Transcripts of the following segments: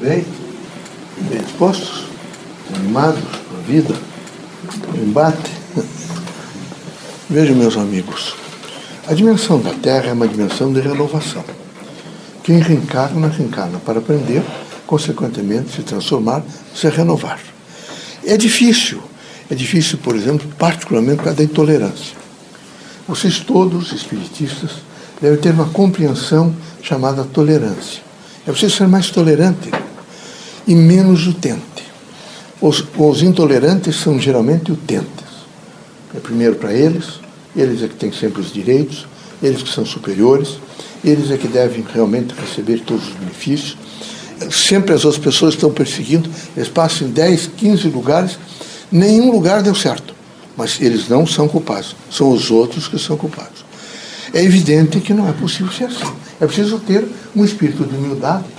Bem, bem dispostos, animados para a vida, para o embate. Vejam, meus amigos, a dimensão da Terra é uma dimensão de renovação. Quem reencarna, reencarna para aprender, consequentemente se transformar, se renovar. É difícil, é difícil, por exemplo, particularmente por causa da intolerância. Vocês todos, espiritistas, devem ter uma compreensão chamada tolerância. É preciso ser mais tolerante e menos utente. Os, os intolerantes são geralmente utentes. É primeiro para eles, eles é que têm sempre os direitos, eles que são superiores, eles é que devem realmente receber todos os benefícios. Sempre as outras pessoas estão perseguindo, eles passam em 10, 15 lugares, nenhum lugar deu certo. Mas eles não são culpados, são os outros que são culpados. É evidente que não é possível ser assim. É preciso ter um espírito de humildade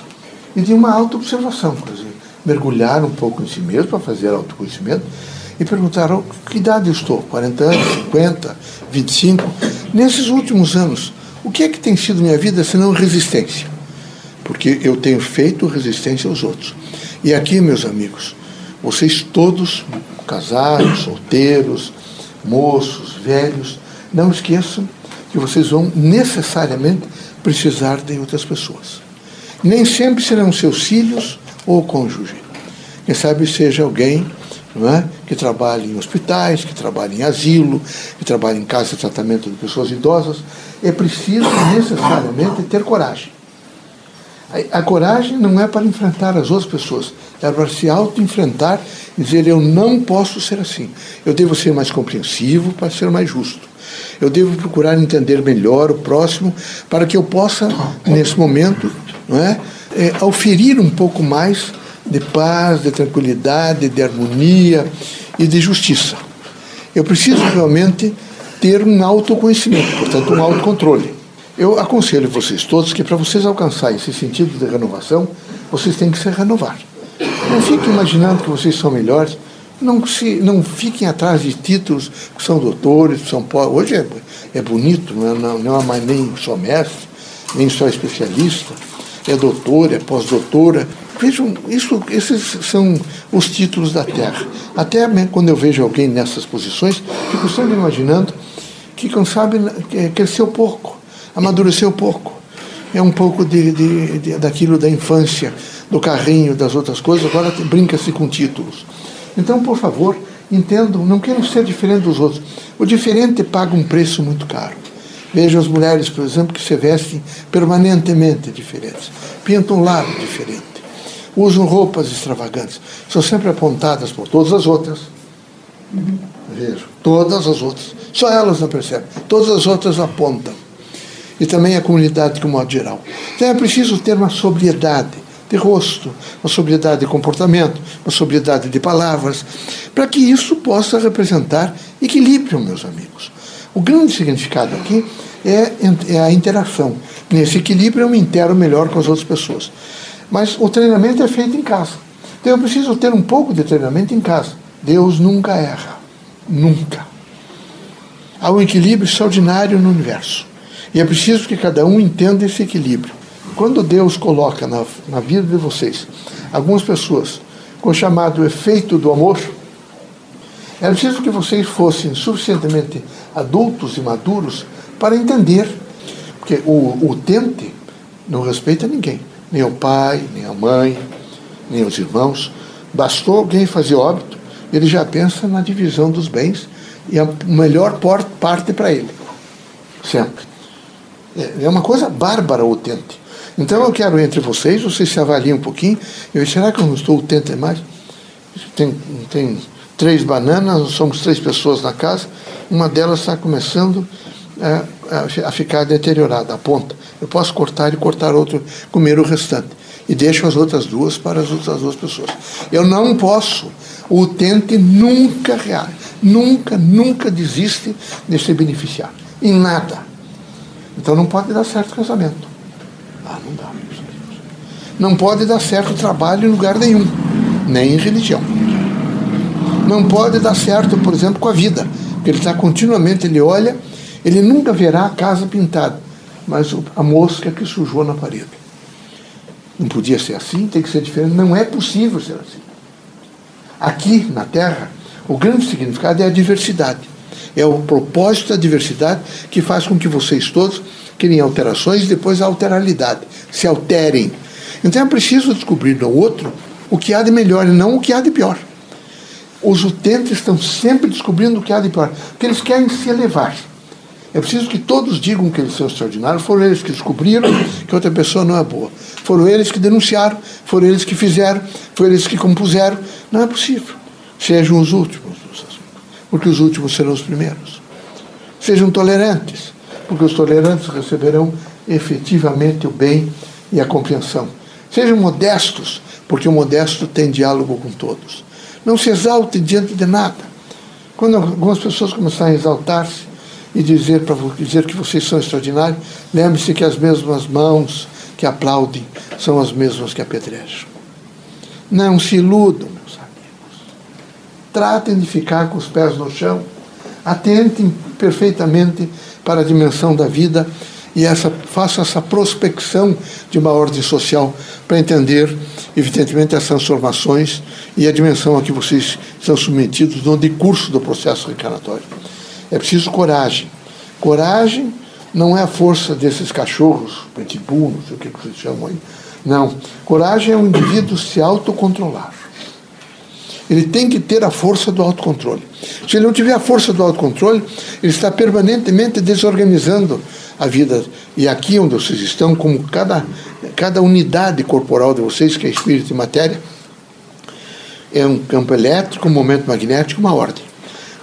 e de uma auto-observação, quer dizer, mergulhar um pouco em si mesmo para fazer autoconhecimento e perguntar oh, que idade eu estou, 40 anos, 50, 25. Nesses últimos anos, o que é que tem sido minha vida senão resistência? Porque eu tenho feito resistência aos outros. E aqui, meus amigos, vocês todos, casados, solteiros, moços, velhos, não esqueçam que vocês vão necessariamente precisar de outras pessoas. Nem sempre serão seus filhos ou cônjuge. Quem sabe seja alguém é? que trabalha em hospitais, que trabalha em asilo, que trabalha em casa de tratamento de pessoas idosas. É preciso necessariamente ter coragem. A, a coragem não é para enfrentar as outras pessoas, é para se auto-enfrentar e dizer: eu não posso ser assim. Eu devo ser mais compreensivo para ser mais justo. Eu devo procurar entender melhor o próximo para que eu possa, nesse momento, não é, é, oferir um pouco mais de paz, de tranquilidade, de harmonia e de justiça. Eu preciso realmente ter um autoconhecimento, portanto, um autocontrole. Eu aconselho vocês todos que para vocês alcançarem esse sentido de renovação, vocês têm que se renovar. Não fiquem imaginando que vocês são melhores, não, se, não fiquem atrás de títulos que são doutores, que são Hoje é, é bonito, não é, não é mais nem só mestre, nem só especialista, é doutor, é pós-doutora. Vejam, isso, esses são os títulos da Terra. Até quando eu vejo alguém nessas posições, fico sempre imaginando que, quem sabe, cresceu pouco, amadureceu pouco. É um pouco de, de, de, daquilo da infância, do carrinho, das outras coisas, agora brinca-se com títulos. Então, por favor, entendam, não queiram ser diferente dos outros. O diferente paga um preço muito caro. Vejam as mulheres, por exemplo, que se vestem permanentemente diferentes, pintam um lábio diferente, usam roupas extravagantes, são sempre apontadas por todas as outras. Vejam, todas as outras. Só elas não percebem, todas as outras apontam. E também a comunidade, de um modo geral. Então é preciso ter uma sobriedade de rosto, uma sobriedade de comportamento, uma sobriedade de palavras, para que isso possa representar equilíbrio, meus amigos. O grande significado aqui é, é a interação. Nesse equilíbrio eu me intero melhor com as outras pessoas. Mas o treinamento é feito em casa. Então eu preciso ter um pouco de treinamento em casa. Deus nunca erra. Nunca. Há um equilíbrio extraordinário no universo. E é preciso que cada um entenda esse equilíbrio. Quando Deus coloca na, na vida de vocês algumas pessoas com o chamado efeito do amor, é preciso que vocês fossem suficientemente adultos e maduros para entender. Porque o, o utente não respeita ninguém, nem o pai, nem a mãe, nem os irmãos. Bastou alguém fazer óbito, ele já pensa na divisão dos bens e a melhor parte para ele. Sempre. É, é uma coisa bárbara o utente. Então eu quero entre vocês, vocês se avaliem um pouquinho. Eu será que eu não estou o tempo demais? Tem, tem três bananas, somos três pessoas na casa. Uma delas está começando a, a, a ficar deteriorada, a ponta. Eu posso cortar e cortar outro, comer o restante. E deixo as outras duas para as outras duas pessoas. Eu não posso. O utente nunca reage, nunca, nunca desiste de se beneficiar. Em nada. Então não pode dar certo casamento. Ah, não dá. Não pode dar certo trabalho em lugar nenhum, nem em religião. Não pode dar certo, por exemplo, com a vida, porque ele está continuamente, ele olha, ele nunca verá a casa pintada, mas a mosca que sujou na parede. não podia ser assim, tem que ser diferente. Não é possível ser assim. Aqui na Terra, o grande significado é a diversidade. É o propósito da diversidade que faz com que vocês todos criem alterações e depois a alteralidade, se alterem. Então é preciso descobrir no outro o que há de melhor e não o que há de pior. Os utentes estão sempre descobrindo o que há de pior, porque eles querem se elevar. É preciso que todos digam que eles são extraordinários. Foram eles que descobriram que outra pessoa não é boa. Foram eles que denunciaram, foram eles que fizeram, foram eles que compuseram. Não é possível. Sejam os últimos, porque os últimos serão os primeiros. Sejam tolerantes, porque os tolerantes receberão efetivamente o bem e a compreensão. Sejam modestos, porque o modesto tem diálogo com todos. Não se exalte diante de nada. Quando algumas pessoas começarem a exaltar-se e dizer para dizer que vocês são extraordinários, lembre-se que as mesmas mãos que aplaudem são as mesmas que apedrejam. Não se iludam, meus amigos. Tratem de ficar com os pés no chão. Atentem perfeitamente para a dimensão da vida e essa, façam essa prospecção de uma ordem social para entender, evidentemente, as transformações e a dimensão a que vocês são submetidos no decurso do processo reencarnatório. É preciso coragem. Coragem não é a força desses cachorros, pitbull, não sei o que vocês chamam aí. Não. Coragem é o indivíduo se autocontrolar. Ele tem que ter a força do autocontrole. Se ele não tiver a força do autocontrole, ele está permanentemente desorganizando a vida. E aqui onde vocês estão, como cada, cada unidade corporal de vocês, que é espírito e matéria, é um campo elétrico, um momento magnético, uma ordem.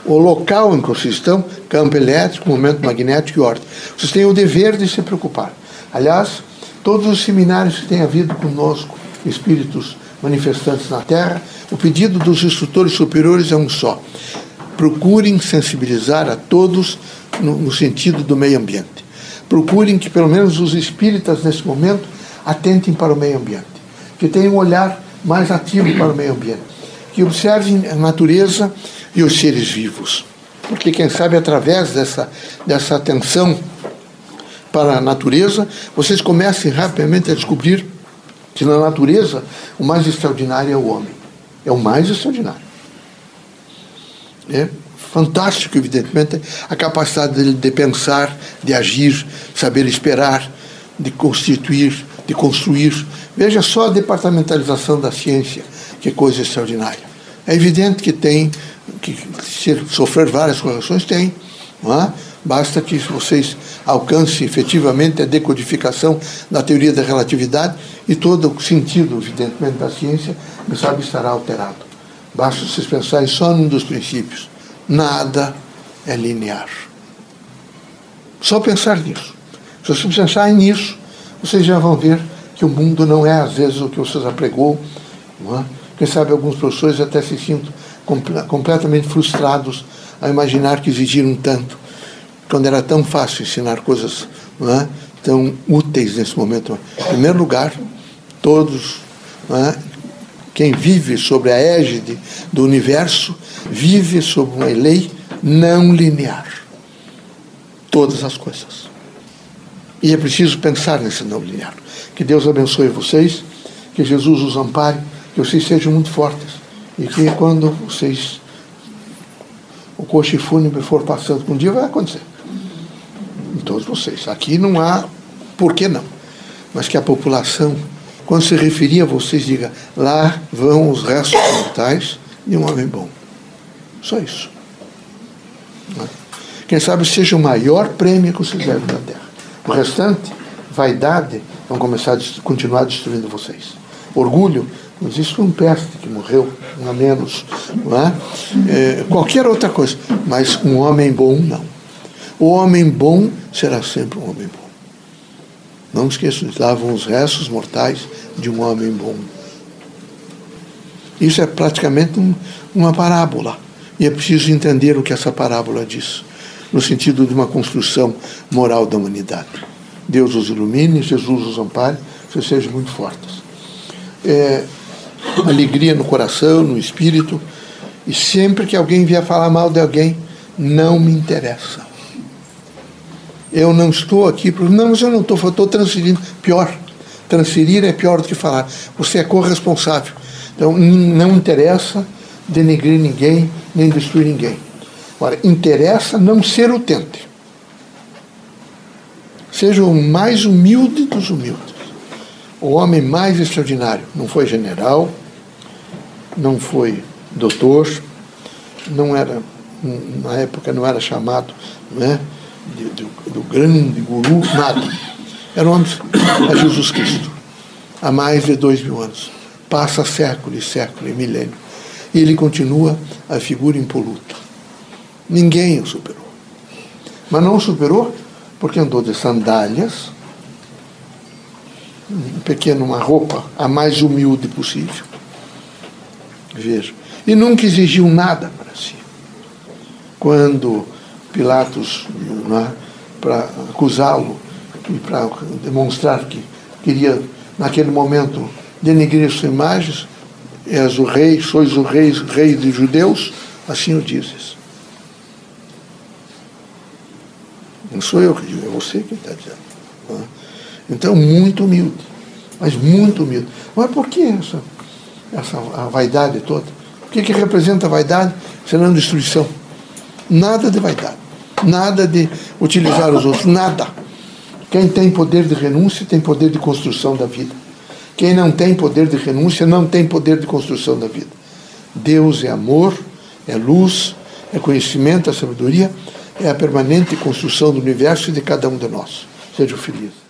O local em que vocês estão, campo elétrico, momento magnético e ordem. Vocês têm o dever de se preocupar. Aliás, todos os seminários que têm havido conosco, espíritos manifestantes na Terra, o pedido dos instrutores superiores é um só. Procurem sensibilizar a todos no, no sentido do meio ambiente. Procurem que, pelo menos, os espíritas, nesse momento, atentem para o meio ambiente. Que tenham um olhar mais ativo para o meio ambiente. Que observem a natureza e os seres vivos. Porque, quem sabe, através dessa, dessa atenção para a natureza, vocês comecem rapidamente a descobrir que na natureza o mais extraordinário é o homem. É o mais extraordinário. É fantástico, evidentemente, a capacidade dele de pensar, de agir, saber esperar, de constituir, de construir. Veja só a departamentalização da ciência, que coisa extraordinária. É evidente que tem que sofrer várias correções, tem. Não é? Basta que vocês alcancem efetivamente a decodificação da teoria da relatividade e todo o sentido, evidentemente, da ciência, sabe, estará alterado. Basta vocês pensarem só num dos princípios. Nada é linear. Só pensar nisso. Se vocês pensarem nisso, vocês já vão ver que o mundo não é, às vezes, o que vocês apregou. Não é? Quem sabe alguns professores até se sintam completamente frustrados a imaginar que exigiram tanto, quando era tão fácil ensinar coisas é, tão úteis nesse momento. Em primeiro lugar, todos, é, quem vive sobre a égide do universo, vive sob uma lei não linear. Todas as coisas. E é preciso pensar nesse não linear. Que Deus abençoe vocês, que Jesus os ampare, que vocês sejam muito fortes e que quando vocês o coche fúnebre for passando um dia vai acontecer. Em todos vocês. Aqui não há por que não. Mas que a população, quando se referir a vocês, diga, lá vão os restos mortais de um homem bom. Só isso. Quem sabe seja o maior prêmio que vocês levem da Terra. O restante, vaidade, vão começar a continuar destruindo vocês. Orgulho mas isso foi um peste que morreu, um a menos. Não é? é? qualquer outra coisa. Mas um homem bom, não. O homem bom será sempre um homem bom. Não esqueçam, lavam os restos mortais de um homem bom. Isso é praticamente um, uma parábola. E é preciso entender o que essa parábola diz, no sentido de uma construção moral da humanidade. Deus os ilumine, Jesus os ampare, vocês sejam muito fortes. É, alegria no coração, no espírito. E sempre que alguém vier falar mal de alguém, não me interessa. Eu não estou aqui, não, mas eu não estou, estou transferindo. Pior, Transferir é pior do que falar. Você é corresponsável. Então, não interessa denegrir ninguém, nem destruir ninguém. Agora, interessa não ser utente. Seja o mais humilde dos humildes. O homem mais extraordinário. Não foi general, não foi doutor, não era, na época não era chamado né, de, de, do grande guru, nada. Era um a Jesus Cristo, há mais de dois mil anos. Passa século e século e milênio. E ele continua a figura impoluta. Ninguém o superou. Mas não o superou porque andou de sandálias, um pequeno, uma roupa a mais humilde possível. Veja. E nunca exigiu nada para si. Quando Pilatos, né, para acusá-lo e para demonstrar que queria, naquele momento, denegrir suas imagens, és o rei, sois o rei, rei dos judeus, assim o dizes. Não sou eu que digo, é você que está dizendo. Né? Então, muito humilde, mas muito humilde. Mas por que essa, essa a vaidade toda? O que, que representa a vaidade senão destruição? Nada de vaidade, nada de utilizar os outros, nada. Quem tem poder de renúncia tem poder de construção da vida. Quem não tem poder de renúncia não tem poder de construção da vida. Deus é amor, é luz, é conhecimento, é sabedoria, é a permanente construção do universo e de cada um de nós. Sejam felizes.